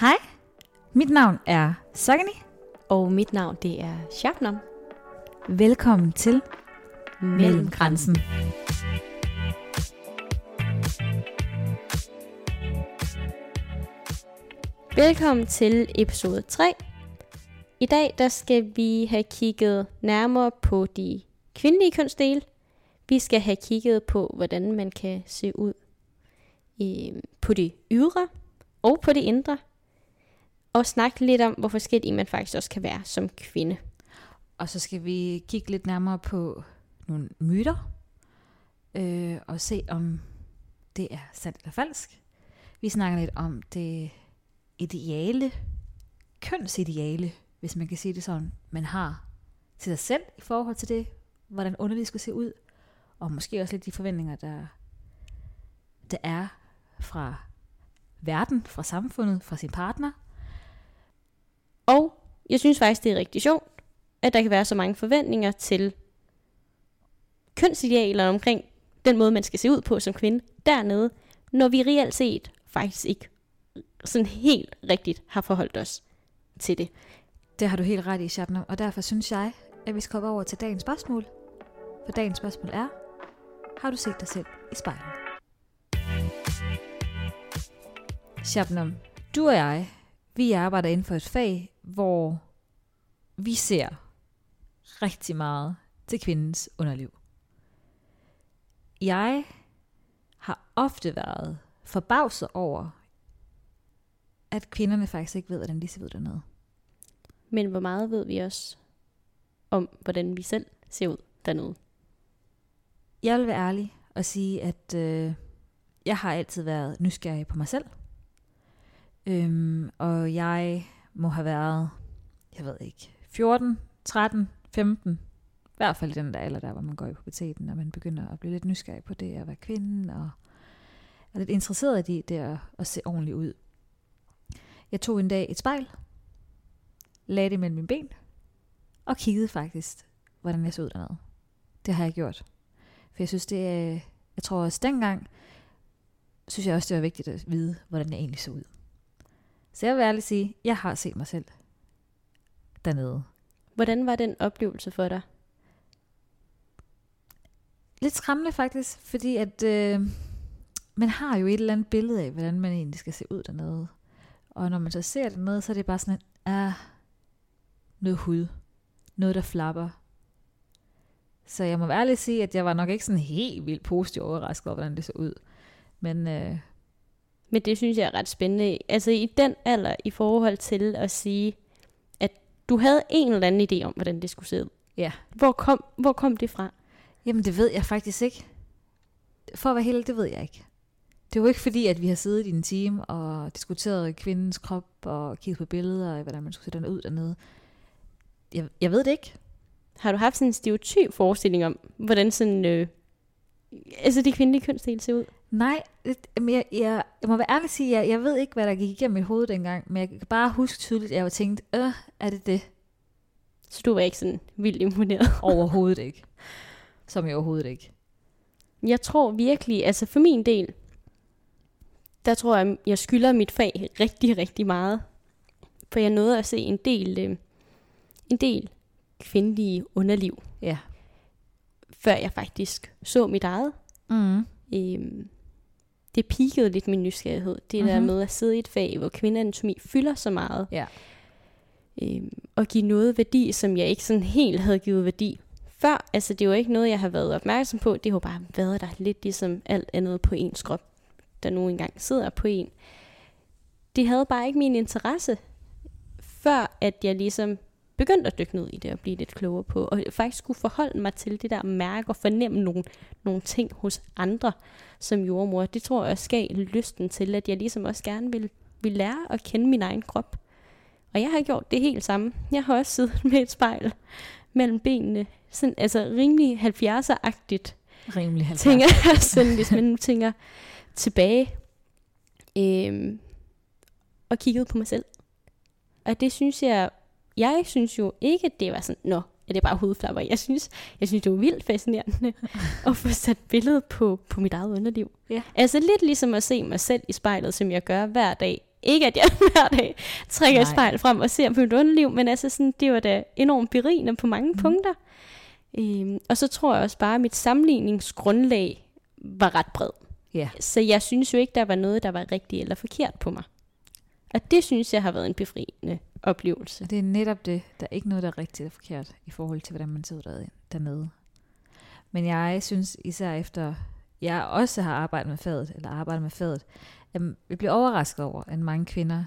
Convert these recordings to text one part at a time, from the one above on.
Hej, mit navn er Sagani. Og mit navn det er Shabnam. Velkommen til Mellem grænsen. Velkommen til episode 3. I dag der skal vi have kigget nærmere på de kvindelige kønsdele. Vi skal have kigget på, hvordan man kan se ud øh, på det ydre og på det indre. Og snakke lidt om, hvor forskellig man faktisk også kan være som kvinde. Og så skal vi kigge lidt nærmere på nogle myter, øh, og se om det er sandt eller falsk. Vi snakker lidt om det ideale, kønsideale, hvis man kan sige det sådan, man har til sig selv i forhold til det, hvordan underligt skal se ud, og måske også lidt de forventninger, der, der er fra verden, fra samfundet, fra sin partner. Og jeg synes faktisk, det er rigtig sjovt, at der kan være så mange forventninger til kønsidealer omkring den måde, man skal se ud på som kvinde dernede, når vi reelt set faktisk ikke sådan helt rigtigt har forholdt os til det. Det har du helt ret i, Shabnam, og derfor synes jeg, at vi skal hoppe over til dagens spørgsmål. For dagens spørgsmål er, har du set dig selv i spejlet? Shabnam, du og jeg, vi arbejder inden for et fag, hvor vi ser rigtig meget til kvindens underliv. Jeg har ofte været forbavset over, at kvinderne faktisk ikke ved, hvordan de ser ud dernede. Men hvor meget ved vi også om, hvordan vi selv ser ud dernede? Jeg vil være ærlig og sige, at øh, jeg har altid været nysgerrig på mig selv. Øhm, og jeg må have været, jeg ved ikke, 14, 13, 15. I hvert fald i den der alder, der hvor man går i puberteten, og man begynder at blive lidt nysgerrig på det at være kvinde, og er lidt interesseret i det at, at se ordentligt ud. Jeg tog en dag et spejl, lagde det mellem mine ben, og kiggede faktisk, hvordan jeg så ud dernede. Det har jeg gjort. For jeg synes, det er, jeg tror også dengang, synes jeg også, det var vigtigt at vide, hvordan jeg egentlig så ud. Så jeg vil ærligt sige, jeg har set mig selv dernede. Hvordan var den oplevelse for dig? Lidt skræmmende faktisk, fordi at øh, man har jo et eller andet billede af, hvordan man egentlig skal se ud dernede. Og når man så ser det nede, så er det bare sådan, at ah, noget hud. Noget, der flapper. Så jeg må være ærlig sige, at jeg var nok ikke sådan helt vildt positiv overrasket over, hvordan det så ud. Men øh, Men det synes jeg er ret spændende. Altså i den alder, i forhold til at sige, at du havde en eller anden idé om, hvordan det skulle se ud. ja, Hvor kom, hvor kom det fra? Jamen, det ved jeg faktisk ikke. For at være helt, det ved jeg ikke. Det er jo ikke fordi, at vi har siddet i en time og diskuteret kvindens krop og kigget på billeder af, hvordan man skulle se den ud dernede. Jeg, jeg ved det ikke. Har du haft sådan en stereotyp forestilling om, hvordan sådan, øh, altså de kvindelige kønsdele ser ud? Nej, men jeg, jeg, jeg må være ærlig sige, jeg, jeg ved ikke, hvad der gik igennem mit hoved dengang, men jeg kan bare huske tydeligt, at jeg var tænkt, øh, er det det? Så du var ikke sådan vildt imponeret. Overhovedet ikke. Som jeg overhovedet ikke. Jeg tror virkelig, altså for min del, der tror jeg, jeg skylder mit fag rigtig, rigtig meget. For jeg nåede at se en del, øh, en del kvindelige underliv, Ja. før jeg faktisk så mit eget. Mm. Øhm, det peakede lidt min nysgerrighed. Det der Mhm. med at sidde i et fag, hvor kvindeanatomi fylder så meget. Ja. Øhm, og give noget værdi, som jeg ikke sådan helt havde givet værdi før. Altså det var ikke noget, jeg har været opmærksom på. Det har bare været der lidt ligesom alt andet på ens krop, der nu engang sidder på en. Det havde bare ikke min interesse, før at jeg ligesom begyndte at dykke ned i det og blive lidt klogere på, og faktisk skulle forholde mig til det der mærke og fornemme nogle, nogle ting hos andre som jordmor. Det tror jeg også gav lysten til, at jeg ligesom også gerne vil, vil lære at kende min egen krop. Og jeg har gjort det helt samme. Jeg har også siddet med et spejl mellem benene, sådan, altså rimelig 70'er-agtigt, Rimelig halvfjerds. tænker jeg sådan, hvis man nu tænker tilbage, øhm, og kiggede på mig selv. Og det synes jeg, jeg synes jo ikke, at det var sådan, nå, er det bare hudflapper. Jeg synes, jeg synes det var vildt fascinerende at få sat billedet på, på mit eget underliv. Ja. Altså lidt ligesom at se mig selv i spejlet, som jeg gør hver dag, Ikke at jeg hver dag trækker et spejl frem og ser på mit underliv, men altså sådan, det var da enormt berigende på mange mm. punkter. Øhm, og så tror jeg også bare, at mit sammenligningsgrundlag var ret bred. Ja. Så jeg synes jo ikke, der var noget, der var rigtigt eller forkert på mig. Og det synes jeg har været en befriende oplevelse. Det er netop det. Der er ikke noget, der er rigtigt og forkert i forhold til, hvordan man ser ud der- dernede. Men jeg synes især efter, jeg også har arbejdet med fadet, eller arbejdet med fadet, at vi bliver overrasket over, at mange kvinder,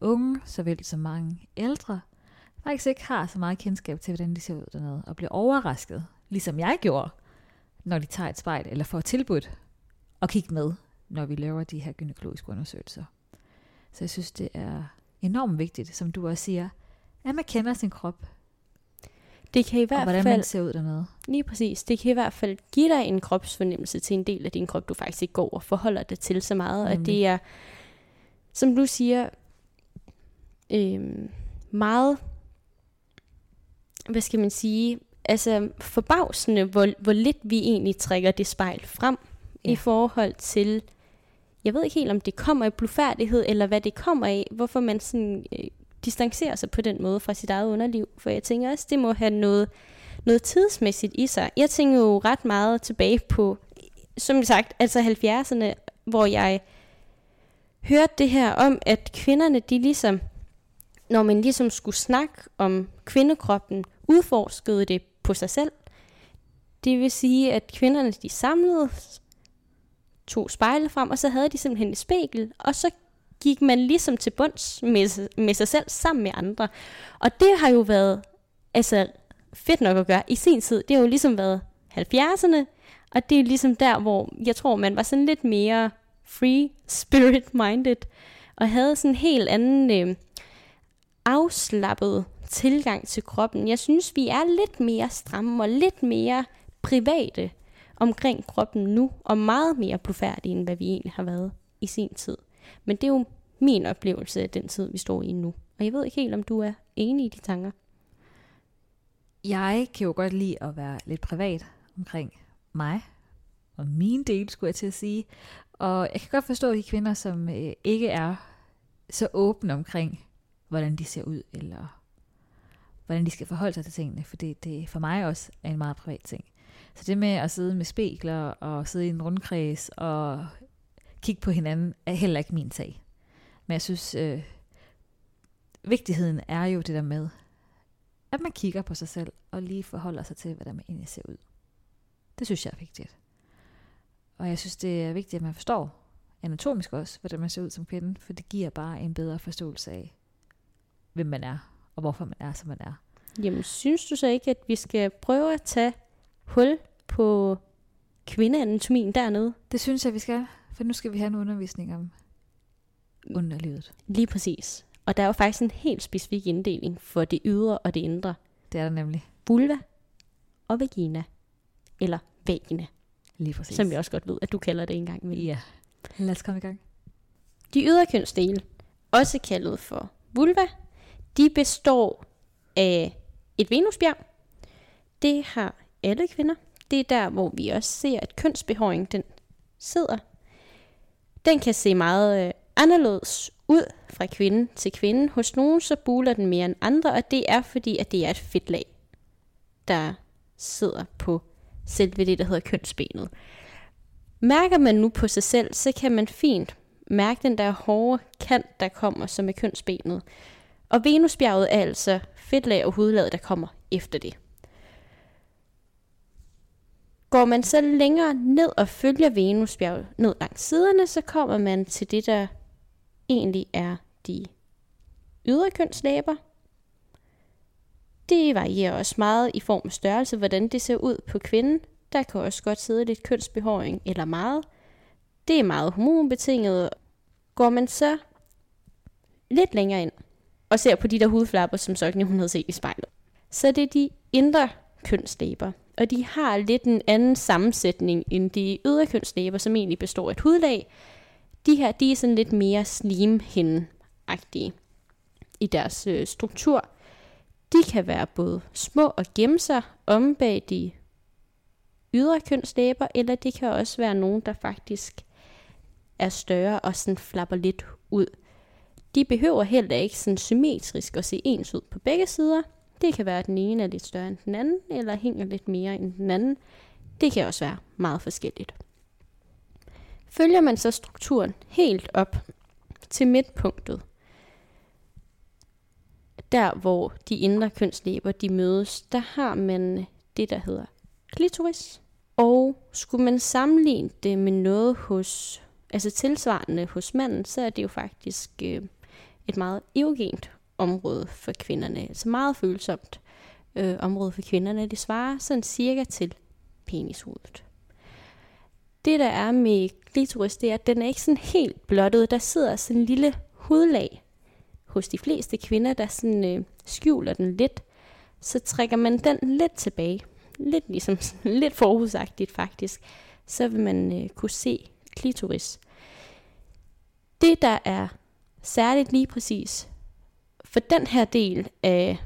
unge såvel som mange ældre, faktisk ikke har så meget kendskab til, hvordan de ser ud dernede, og bliver overrasket, ligesom jeg gjorde, når de tager et spejl, eller får tilbudt at kigge med, når vi laver de her gynækologiske undersøgelser. Så jeg synes, det er enormt vigtigt, som du også siger, at man kender sin krop, Det kan i og hvert hvordan fald, man ser ud dernede. lige præcis, det kan i hvert fald give dig en kropsfornemmelse til en del af din krop, du faktisk ikke går og forholder dig til så meget. Og Nemlig. det er, som du siger, øhm, meget, hvad skal man sige, altså forbavsende, hvor, hvor lidt vi egentlig trækker det spejl frem. Ja. i forhold til, jeg ved ikke helt, om det kommer af blufærdighed, eller hvad det kommer af, hvorfor man sådan øh, distancerer sig på den måde fra sit eget underliv. For jeg tænker også, det må have noget, noget tidsmæssigt i sig. Jeg tænker jo ret meget tilbage på, som sagt, altså 70'erne, hvor jeg hørte det her om, at kvinderne, de ligesom, når man ligesom skulle snakke om kvindekroppen, udforskede det på sig selv. Det vil sige, at kvinderne, de samlede, tog spejle frem, og så havde de simpelthen et spejl, og så gik man ligesom til bunds med, sig- med sig selv sammen med andre. Og det har jo været altså, fedt nok at gøre i sin tid. Det har jo ligesom været 70'erne, og det er ligesom der, hvor jeg tror, man var sådan lidt mere free spirit minded, og havde sådan en helt anden øh, afslappet tilgang til kroppen. Jeg synes, vi er lidt mere stramme og lidt mere private omkring kroppen nu, og meget mere blufærdige, end hvad vi egentlig har været i sin tid. Men det er jo min oplevelse af den tid, vi står i nu. Og jeg ved ikke helt, om du er enig i de tanker. Jeg kan jo godt lide at være lidt privat omkring mig og min del, skulle jeg til at sige. Og jeg kan godt forstå de kvinder, som øh, ikke er så åbne omkring, hvordan de ser ud, eller hvordan de skal forholde sig til tingene, for det, det for mig også er en meget privat ting. Så det med at sidde med spekler og sidde i en rundkreds og kigge på hinanden, er heller ikke min sag. Men jeg synes, øh, vigtigheden er jo det der med, at man kigger på sig selv og lige forholder sig til, hvordan man egentlig ser ud. Det synes jeg er vigtigt. Og jeg synes, det er vigtigt, at man forstår anatomisk også, hvordan man ser ud som kvinde, for det giver bare en bedre forståelse af, hvem man er, og hvorfor man er, som man er. Jamen, synes du så ikke, at vi skal prøve at tage hul på kvindeanatomien dernede? Det synes jeg, vi skal, for nu skal vi have en undervisning om underlivet. Lige præcis. Og der er jo faktisk en helt specifik inddeling for det ydre og det indre. Det er der nemlig. Vulva og vagina. Eller vagina, Lige præcis. som jeg også godt ved, at du kalder det en gang imellem. Ja. Lad os komme i gang. De ydre kønsdele, også kaldet for vulva, de består af et venusbjerg. Det har alle kvinder. Det er der, hvor vi også ser, at kønsbehåring den sidder. Den kan se meget øh, anderledes ud fra kvinde til kvinde. Hos nogen så buler den mere end andre, og det er fordi, at det er et fedtlag, der sidder på selve det, der hedder kønsbenet. Mærker man nu på sig selv, så kan man fint mærke den der hårde kant, der kommer som er kønsbenet. Og venusbjerget er altså fedtlag og hudlag, der kommer efter det. Går man så længere ned og følger venusbjerget ned langs siderne, så kommer man til det, der egentlig er de ydre kønslæber. Det varierer også meget i form og størrelse, hvordan det ser ud på kvinden. Der kan også godt sidde lidt kønsbehåring eller meget. Det er meget hormonbetinget. Går man så lidt længere ind og ser på de der hudflapper, som Sogni hun havde set i spejlet, så det er det de indre kønslæber. Og de har lidt en anden sammensætning end de ydre kønslæber, som egentlig består af et hudlag. De her, de er sådan lidt mere slimhinde-agtige i deres øh, struktur. De kan være både små og gemme sig om bag de ydre kønslæber, eller det kan også være nogen, der faktisk er større og sådan flapper lidt ud. De behøver heller ikke sådan symmetrisk at se ens ud på begge sider. Det kan være, at den ene er lidt større end den anden, eller hænger lidt mere end den anden. Det kan også være meget forskelligt. Følger man så strukturen helt op til midtpunktet, der hvor de indre kønslæber de mødes, der har man det, der hedder klitoris. Og skulle man sammenligne det med noget hos, altså tilsvarende hos manden, så er det jo faktisk øh, et meget erogent område for kvinderne, altså meget følsomt øh, område for kvinderne. Det svarer sådan cirka til penishovedet. Det der er med klitoris, det er, at den er ikke sådan helt blottet. Der sidder sådan en lille hudlag hos de fleste kvinder, der sådan øh, skjuler den lidt. Så trækker man den lidt tilbage, lidt ligesom lidt forhudsagtigt faktisk, så vil man øh, kunne se klitoris. Det der er særligt lige præcis for den her del af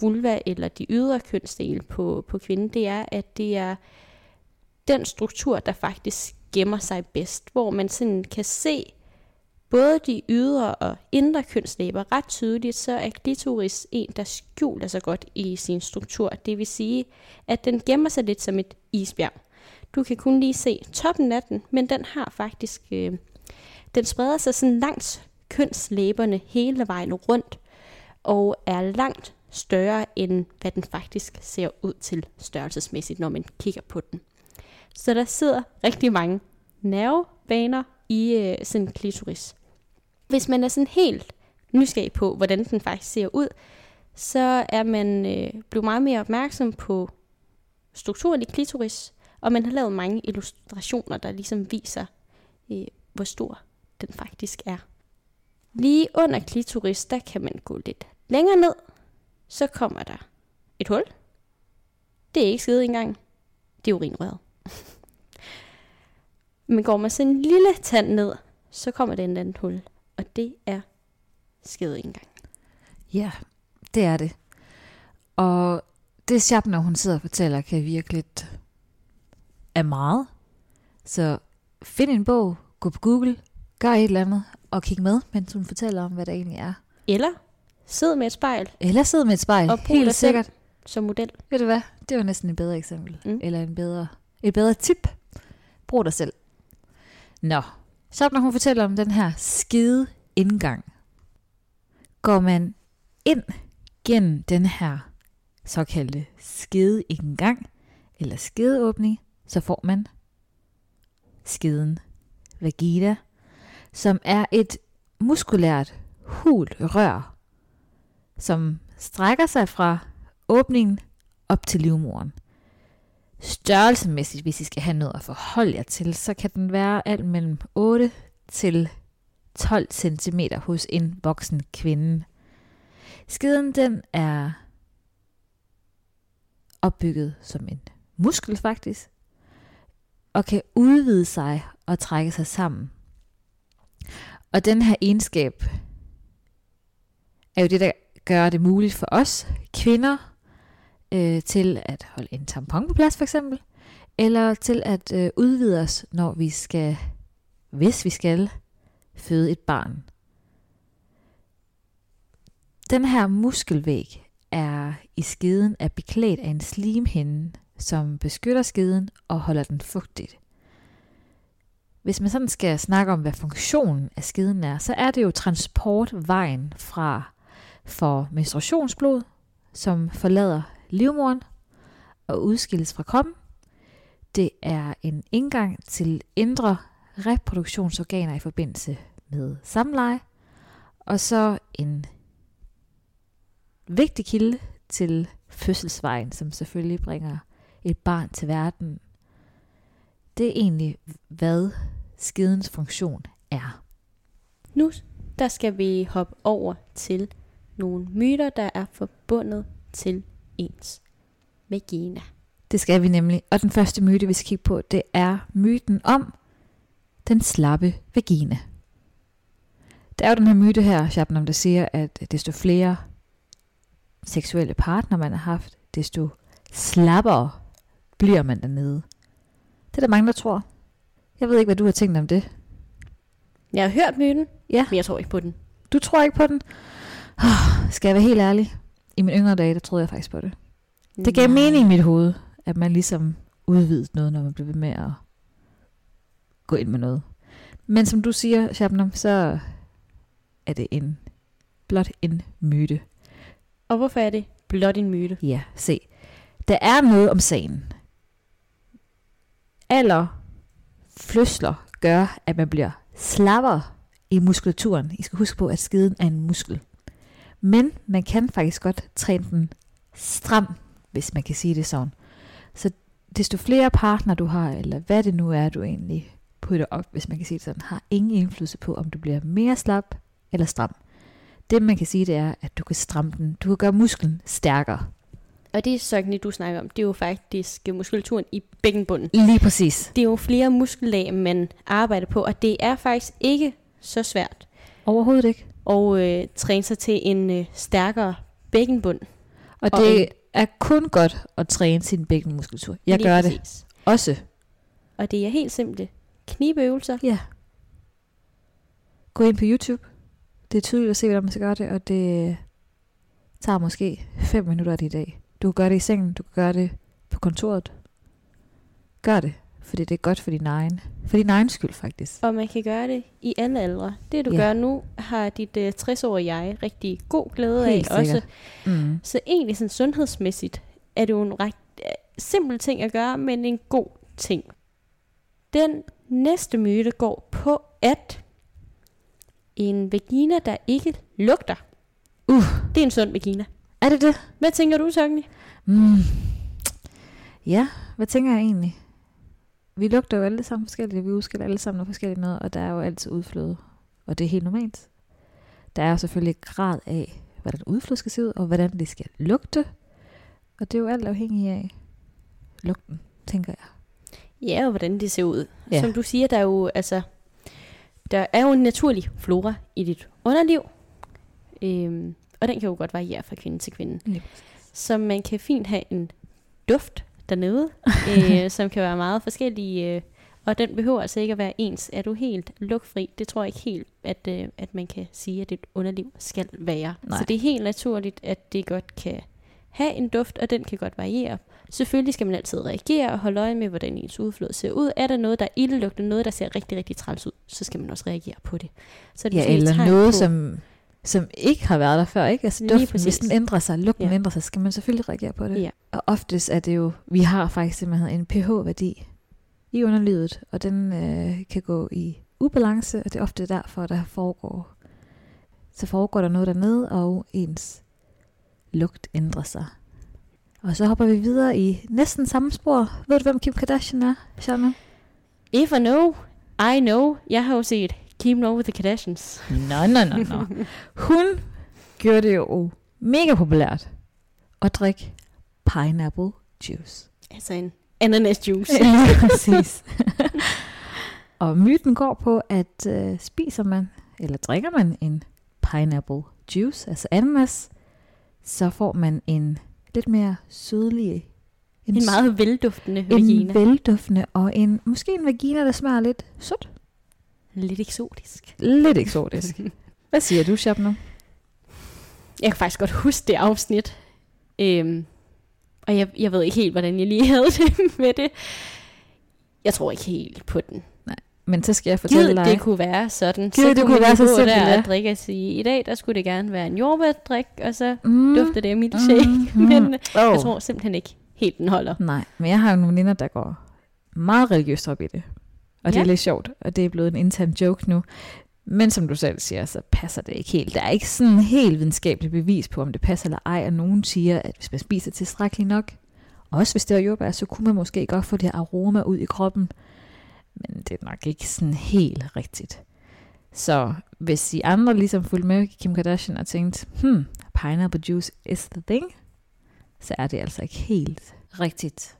vulva eller de ydre kønsdele på, på kvinden, det er, at det er den struktur, der faktisk gemmer sig bedst, hvor man sådan kan se både de ydre og indre kønslæber ret tydeligt, så er klitoris en, der skjuler sig godt i sin struktur. Det vil sige, at den gemmer sig lidt som et isbjerg. Du kan kun lige se toppen af den, men den har faktisk, øh, den spreder sig sådan langt kønslæberne hele vejen rundt, og er langt større end hvad den faktisk ser ud til størrelsesmæssigt, når man kigger på den. Så der sidder rigtig mange nervebaner i øh, sin klitoris. Hvis man er sådan helt nysgerrig på, hvordan den faktisk ser ud, så er man øh, blevet meget mere opmærksom på strukturen i klitoris, og man har lavet mange illustrationer, der ligesom viser, øh, hvor stor den faktisk er. Lige under klitoris, der kan man gå lidt længere ned, så kommer der et hul. Det er ikke skide engang. Det er urinrøret. Men går man så en lille tand ned, så kommer der en anden hul. Og det er skide engang. Ja, det er det. Og det sjap, når hun sidder og fortæller, kan virkelig lidt af meget. Så find en bog, gå på Google, gør et eller andet, og kig med, mens hun fortæller om, hvad der egentlig er. Eller sid med et spejl Eller sid med et spejl, og helt sikkert. som model. Ved du hvad? Det var næsten et bedre eksempel. Mm. Eller en bedre, et bedre tip. Brug dig selv. Nå, så når hun fortæller om den her skide indgang, går man ind gennem den her såkaldte skide indgang, eller skedeåbning, så får man skeden vagina, som er et muskulært hul rør, som strækker sig fra åbningen op til livmoderen. Størrelsemæssigt, hvis I skal have noget at forholde jer til, så kan den være alt mellem 8 til 12 cm hos en voksen kvinde. Skeden den er opbygget som en muskel faktisk, og kan udvide sig og trække sig sammen. Og den her egenskab er jo det, der gør det muligt for os kvinder øh, til at holde en tampon på plads for eksempel, eller til at øh, udvide os, når vi skal, hvis vi skal, føde et barn. Den her muskelvæg er i skeden er beklædt af en slimhinde, som beskytter skeden og holder den fugtigt. Hvis man sådan skal snakke om, hvad funktionen af skeden er, så er det jo transportvejen fra for menstruationsblod, som forlader livmoderen og udskilles fra kroppen. Det er en indgang til indre reproduktionsorganer i forbindelse med samleje, og så en vigtig kilde til fødselsvejen, som selvfølgelig bringer et barn til verden. Det er egentlig, hvad skedens funktion er. Nu der skal vi hoppe over til nogle myter, der er forbundet til ens vagina. Det skal vi nemlig. Og den første myte, vi skal kigge på, det er myten om den slappe vagina. Der er jo den her myte her, Shabnam, der siger, at desto flere seksuelle partner man har haft, desto slappere bliver man dernede. Det er der mange, der tror. Jeg ved ikke, hvad du har tænkt om det. Jeg har hørt myten, Ja. men jeg tror ikke på den. Du tror ikke på den? Oh, skal jeg være helt ærlig? I mine yngre dage, der troede jeg faktisk på det. Det gav Nej. mening i mit hoved, at man ligesom udvidede noget, når man blev ved med at gå ind med noget. Men som du siger, Shabnam, så er det en blot en myte. Og hvorfor er det blot en myte? Ja, se. Der er noget om sagen. Alder fødsler gør, at man bliver slappere i muskulaturen. I skal huske på, at skeden er en muskel. Men man kan faktisk godt træne den stram, hvis man kan sige det sådan. Så desto flere partner du har, eller hvad det nu er, du egentlig putter op, hvis man kan sige det sådan, har ingen indflydelse på, om du bliver mere slap eller stram. Det man kan sige, det er, at du kan stramme den. Du kan gøre musklen stærkere. Og det, Søgne, du snakker om, det er jo faktisk muskulaturen i bækkenbunden. Lige præcis. Det er jo flere muskellag, man arbejder på, og det er faktisk ikke så svært Overhovedet ikke. at øh, træne sig til en øh, stærkere bækkenbund. Og Og det en- er kun godt at træne sin bækkenmuskulatur. Jeg Lige gør det præcis. også. Og det er helt simple knibeøvelser. Ja. Gå ind på YouTube. Det er tydeligt at se, hvordan man skal gøre det, og det tager måske 5 minutter din dag. Du kan gøre det i sengen, du kan gøre det på kontoret. Gør det, fordi det er godt for din egen, for din egen skyld faktisk. Og man kan gøre det i alle aldre. Det du Ja. gør nu, har dit øh, 60-årige jeg rigtig god glæde Helt af også. sikkert. Mm. Så egentlig sådan sundhedsmæssigt er det jo en ret øh, simpel ting at gøre, men en god ting. Den næste myte går på, at en vagina, der ikke lugter, Uh. det er en sund vagina. Er det det? Hvad tænker du, Søgne? Mm. Ja, hvad tænker jeg egentlig? Vi lugter jo alle sammen forskelligt, vi udskiller alle sammen noget forskelligt noget, og der er jo altid udfløde, og det er helt normalt. Der er jo selvfølgelig et grad af, hvordan udflød skal se ud, og hvordan det skal lugte, og det er jo alt afhængigt af lugten, tænker jeg. Ja, og hvordan det ser ud. Ja. Som du siger, der er jo altså der er jo en naturlig flora i dit underliv. Øhm, og den kan jo godt variere fra kvinde til kvinde. Lige Så man kan fint have en duft dernede, øh, som kan være meget forskellige. Øh, og den behøver altså ikke at være ens. Er du helt lugtfri? Det tror jeg ikke helt, at, øh, at man kan sige, at dit underliv skal være. Nej. Så det er helt naturligt, at det godt kan have en duft, og den kan godt variere. Selvfølgelig skal man altid reagere og holde øje med, hvordan ens udflod ser ud. Er der noget, der er ildelugtende, noget, der ser rigtig, rigtig træls ud, så skal man også reagere på det. Så det Ja, eller noget, på, som, som ikke har været der før, ikke? Altså duften, hvis den ændrer sig, lugten Ja. ændrer sig, skal man selvfølgelig reagere på det. Ja. Og oftest er det jo, vi har faktisk simpelthen en pH-værdi i underlivet, og den øh, kan gå i ubalance, og det er ofte derfor, der foregår, så foregår der noget dernede, og ens lugt ændrer sig. Og så hopper vi videre i næsten samme spor. Ved du, hvem Kim Kardashian er, Shanna? If I know, I know. Jeg har jo set Keep Know with the Kardashians. Nå, nå, nå, nå. Hun gjorde det jo mega populært at drikke pineapple juice. Altså en ananas juice. Lige præcis. og myten går på, at øh, spiser man, eller drikker man en pineapple juice, altså ananas, så får man en lidt mere sødlig, En meget velduftende en vagina. velduftende, og en, måske en vagina, der smager lidt sødt. Lidt eksotisk. Lidt eksotisk. Hvad siger du, Shabno? Jeg kan faktisk godt huske det afsnit. Øhm, og jeg, jeg ved ikke helt, hvordan jeg lige havde det med det. Jeg tror ikke helt på den. Men så skal jeg fortælle Gid, dig. det kunne være sådan. Gid, det kunne man være så simpelt, der og drikke og sige, i dag der skulle det gerne være en jordbærdrik, og så mm, dufter det af milkshake. mm, Men oh. jeg tror simpelthen ikke helt den holder. Nej, men jeg har jo nogle veninder, der går meget religiøst op i det. Og det Ja. er lidt sjovt, og det er blevet en intern joke nu. Men som du selv siger, så passer det ikke helt. Der er ikke sådan helt videnskabeligt bevis på, om det passer eller ej. Og nogen siger, at hvis man spiser tilstrækkeligt nok, også hvis det er jordbær, så kunne man måske godt få det aroma ud i kroppen. Men det er nok ikke sådan helt rigtigt. Så hvis I andre ligesom fulgte med Kim Kardashian og tænkte, hmm, pineapple juice is the thing, så er det altså ikke helt rigtigt.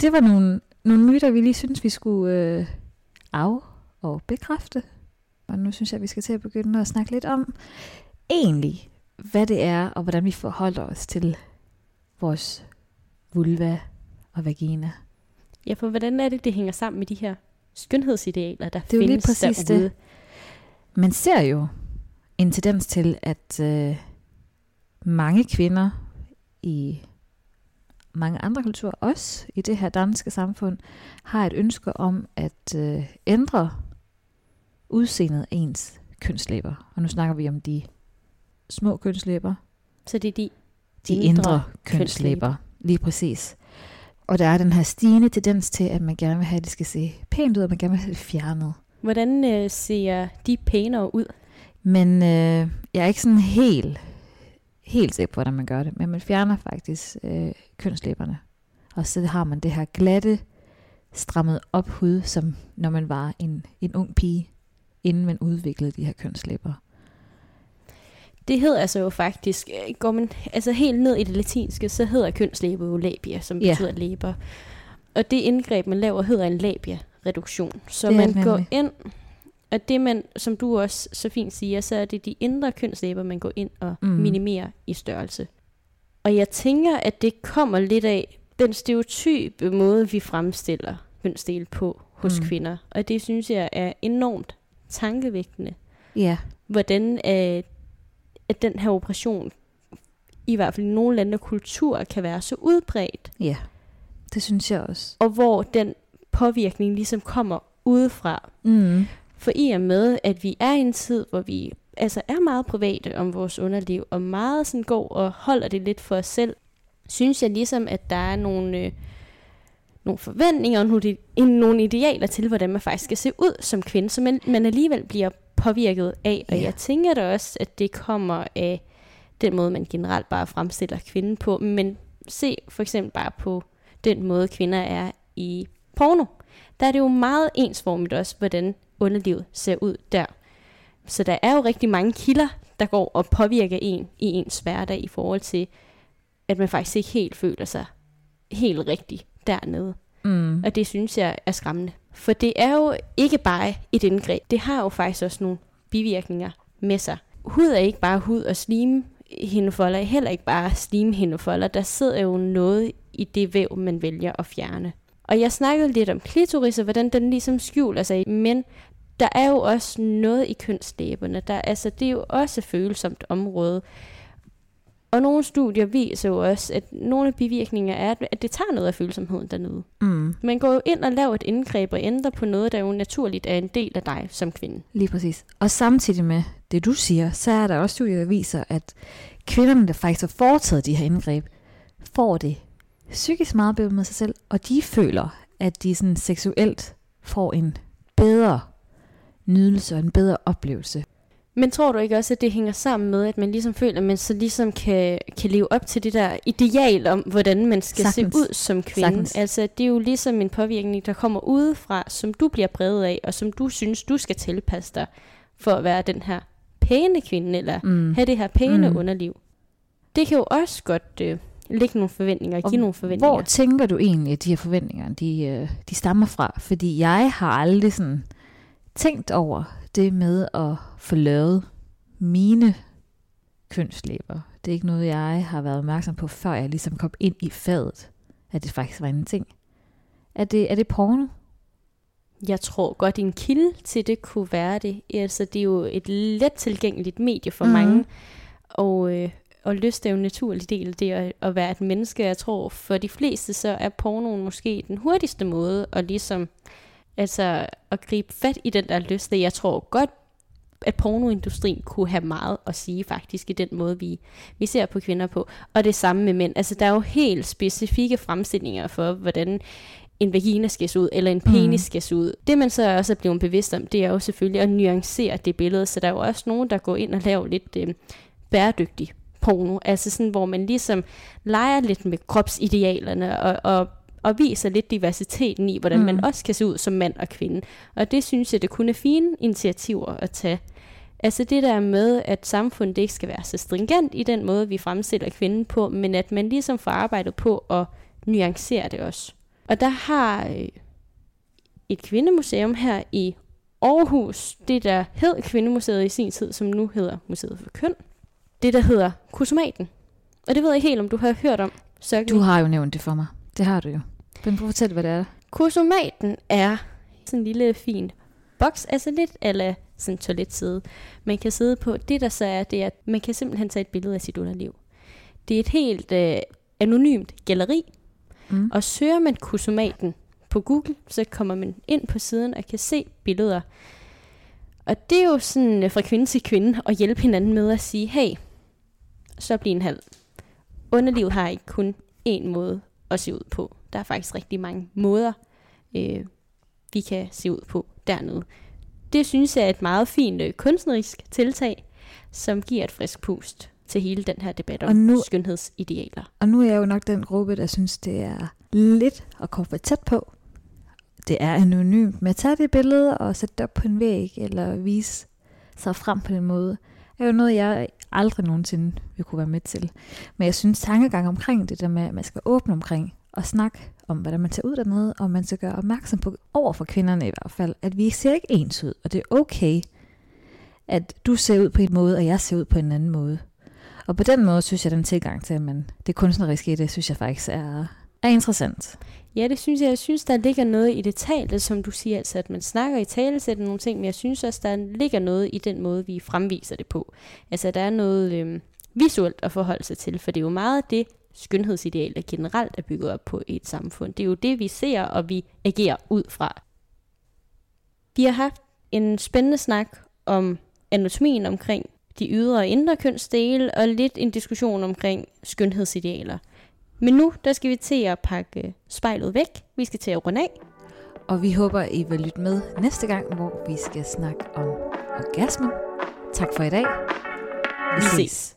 Det var nogle, nogle myter, vi lige synes, vi skulle øh, af- og bekræfte. Og nu synes jeg, at vi skal til at begynde at snakke lidt om egentlig, hvad det er, og hvordan vi forholder os til vores vulva og vagina. Ja, for hvordan er det, det hænger sammen med de her skønhedsidealer, der Det er jo lige findes præcis derude? det. Man ser jo en tendens til, at øh, mange kvinder i mange andre kulturer, også i det her danske samfund, har et ønske om at øh, ændre udseendet af ens kønslæber. Og nu snakker vi om de små kønslæber, Så det er de de Indre indre, kønslæber. kønslæber. Lige præcis. Og der er den her stigende tendens til, at man gerne vil have, at det skal se pænt ud, og man gerne vil have det fjernet. Hvordan øh, ser de pænere ud? Men øh, jeg er ikke sådan helt, helt sikker på, hvordan man gør det. Men man fjerner faktisk øh, kønslæberne. Og så har man det her glatte, strammet op hud, som når man var en, en ung pige, inden man udviklede de her kønslæber. Det hedder altså jo faktisk, øh, går man altså helt ned i det latinske, så hedder kønslæber jo labia, som Ja. betyder læber. Og det indgreb, man laver, hedder en labia-reduktion. Så Det man går ind, og det man, som du også så fint siger, så er det de indre kønslæber, man går ind og Mm. minimerer i størrelse. Og jeg tænker, at det kommer lidt af den stereotype måde, vi fremstiller kønsdele på hos Mm. kvinder. Og det synes jeg er enormt tankevægtende Ja, hvordan øh, at den her operation, i hvert fald i nogle lande og kulturer, kan være så udbredt, ja. Det synes jeg også. og hvor den påvirkning ligesom kommer udefra. Mm. For i og med, at vi er i en tid, hvor vi altså er meget private om vores underliv, og meget sådan går og holder det lidt for os selv, synes jeg ligesom, at der er nogle, øh, nogle forventninger og nogle, nogle idealer til, hvordan man faktisk skal se ud som kvinde, som man, man alligevel bliver påvirket af. Og Ja. jeg tænker da også, at det kommer af den måde, man generelt bare fremstiller kvinden på. Men se for eksempel bare på den måde, kvinder er i porno. Der er det jo meget ensformigt også, hvordan underlivet ser ud der. Så der er jo rigtig mange kilder, der går og påvirker en i ens hverdag i forhold til, at man faktisk ikke helt føler sig helt rigtig dernede. Mm. Og det synes jeg er skræmmende. For det er jo ikke bare et indgreb. Det har jo faktisk også nogle bivirkninger med sig. Hud er ikke bare hud og slim hindefolder, er heller ikke bare slim hindefolder. Der sidder jo noget i det væv, man vælger at fjerne. Og jeg snakkede lidt om klitoris og hvordan den ligesom skjuler sig, men der er jo også noget i kønslæberne. Der, altså, det er jo også et følsomt område. Og nogle studier viser jo også, at nogle af bivirkninger er, at det tager noget af følsomheden dernede. Mm. Man går jo ind og laver et indgreb og ændrer på noget, der jo naturligt er en del af dig som kvinde. Lige præcis. Og samtidig med det, du siger, så er der også studier, der viser, at kvinderne, der faktisk har foretaget de her indgreb, får det psykisk meget bedre med sig selv, og de føler, at de sådan seksuelt får en bedre nydelse og en bedre oplevelse. Men tror du ikke også, at det hænger sammen med, at man ligesom føler, at man så ligesom kan, kan leve op til det der ideal om, hvordan man skal Sagtens. se ud som kvinde? Sagtens. Altså, det er jo ligesom en påvirkning, der kommer udefra, som du bliver præget af, og som du synes, du skal tilpasse dig for at være den her pæne kvinde, eller Mm. have det her pæne Mm. underliv. Det kan jo også godt øh, lægge nogle forventninger og give nogle forventninger. Hvor tænker du egentlig, at de her forventninger, de, øh, de stammer fra? Fordi jeg har aldrig sådan tænkt over det med at få lavet mine kønslæber. Det er ikke noget, jeg har været opmærksom på, før jeg ligesom kom ind i fadet, at det faktisk var en ting. Er det, er det porno? Jeg tror godt, en kilde til det kunne være det. Altså, det er jo et let tilgængeligt medie for mm. mange. Og, øh, og lyst er jo en naturlig del af det at, at være et menneske. Jeg tror, for de fleste, så er pornoen måske den hurtigste måde at ligesom, altså, at gribe fat i den der lyst. Jeg tror godt, at pornoindustrien kunne have meget at sige faktisk i den måde, vi, vi ser på kvinder på. Og det samme med mænd. Altså, der er jo helt specifikke fremstillinger for, hvordan en vagina skal se ud, eller en penis Mm. mm. skal se ud. Det man så også er blevet bevidst om, det er jo selvfølgelig at nuancere det billede, så der er jo også nogen, der går ind og laver lidt øh, bæredygtig porno, altså sådan, hvor man ligesom leger lidt med kropsidealerne, og, og, og viser lidt diversiteten i, hvordan Mm. man også kan se ud som mand og kvinde. Og det synes jeg, det kunne er fine initiativer at tage. Altså det der med, at samfundet ikke skal være så stringent i den måde, vi fremstiller kvinden på, men at man ligesom får arbejdet på at nuancere det også. Og der har øh, et kvindemuseum her i Aarhus, det der hed Kvindemuseet i sin tid, som nu hedder Museet for Køn, det der hedder Kusumaten. Og det ved jeg helt, om du har hørt om. Så Du har jo nævnt det for mig. Det har du jo. Men prøv at fortælle, hvad det er. Kusumaten er sådan en lille fin boks, altså lidt eller sådan toiletside, man kan sidde på. Det der så er, det er, at man kan simpelthen tage et billede af sit underliv. Det er et helt øh, anonymt galleri, Mm. og søger man kusomaten på Google, så kommer man ind på siden og kan se billeder. Og det er jo sådan øh, fra kvinde til kvinde at hjælpe hinanden med at sige, hey, så bliv en halv. Underlivet har ikke kun én måde at se ud på. Der er faktisk rigtig mange måder, øh, vi kan se ud på dernede. Det synes jeg er et meget fint øh, kunstnerisk tiltag, som giver et frisk pust til hele den her debat om Og nu- skønhedsidealer. Og nu er jeg jo nok den gruppe, der synes, det er lidt at komme for tæt på. Det er anonymt med at tage det billede og sætte det op på en væg, eller vise sig frem på den måde, er jo noget, jeg aldrig nogensinde vil kunne være med til. Men jeg synes, tankegang omkring det der med, at man skal åbne omkring at snakke om, hvordan man tager ud dernede, og man skal gøre opmærksom på, over for kvinderne i hvert fald, at vi ser ikke ens ud, og det er okay, at du ser ud på en måde, og jeg ser ud på en anden måde. Og på den måde synes jeg, den tilgang til, at man, det kunstneriske i det, synes jeg faktisk er, er interessant. Ja, det synes jeg. Jeg synes, der ligger noget i det talte, som du siger, altså at man snakker i talesætte nogle ting, men jeg synes også, der ligger noget i den måde, vi fremviser det på. Altså, der er noget øh, visuelt at forholde sig til, for det er jo meget det, skønhedsideal, der generelt er bygget op på i et samfund. Det er jo det, vi ser, og vi agerer ud fra. Vi har haft en spændende snak om anatomien omkring de ydre og indre kønsdele, og lidt en diskussion omkring skønhedsidealer. Men nu, der skal vi til at pakke spejlet væk. Vi skal til at runde af. Og vi håber, I vil lytte med næste gang, hvor vi skal snakke om orgasmen. Tak for i dag. Vi ses.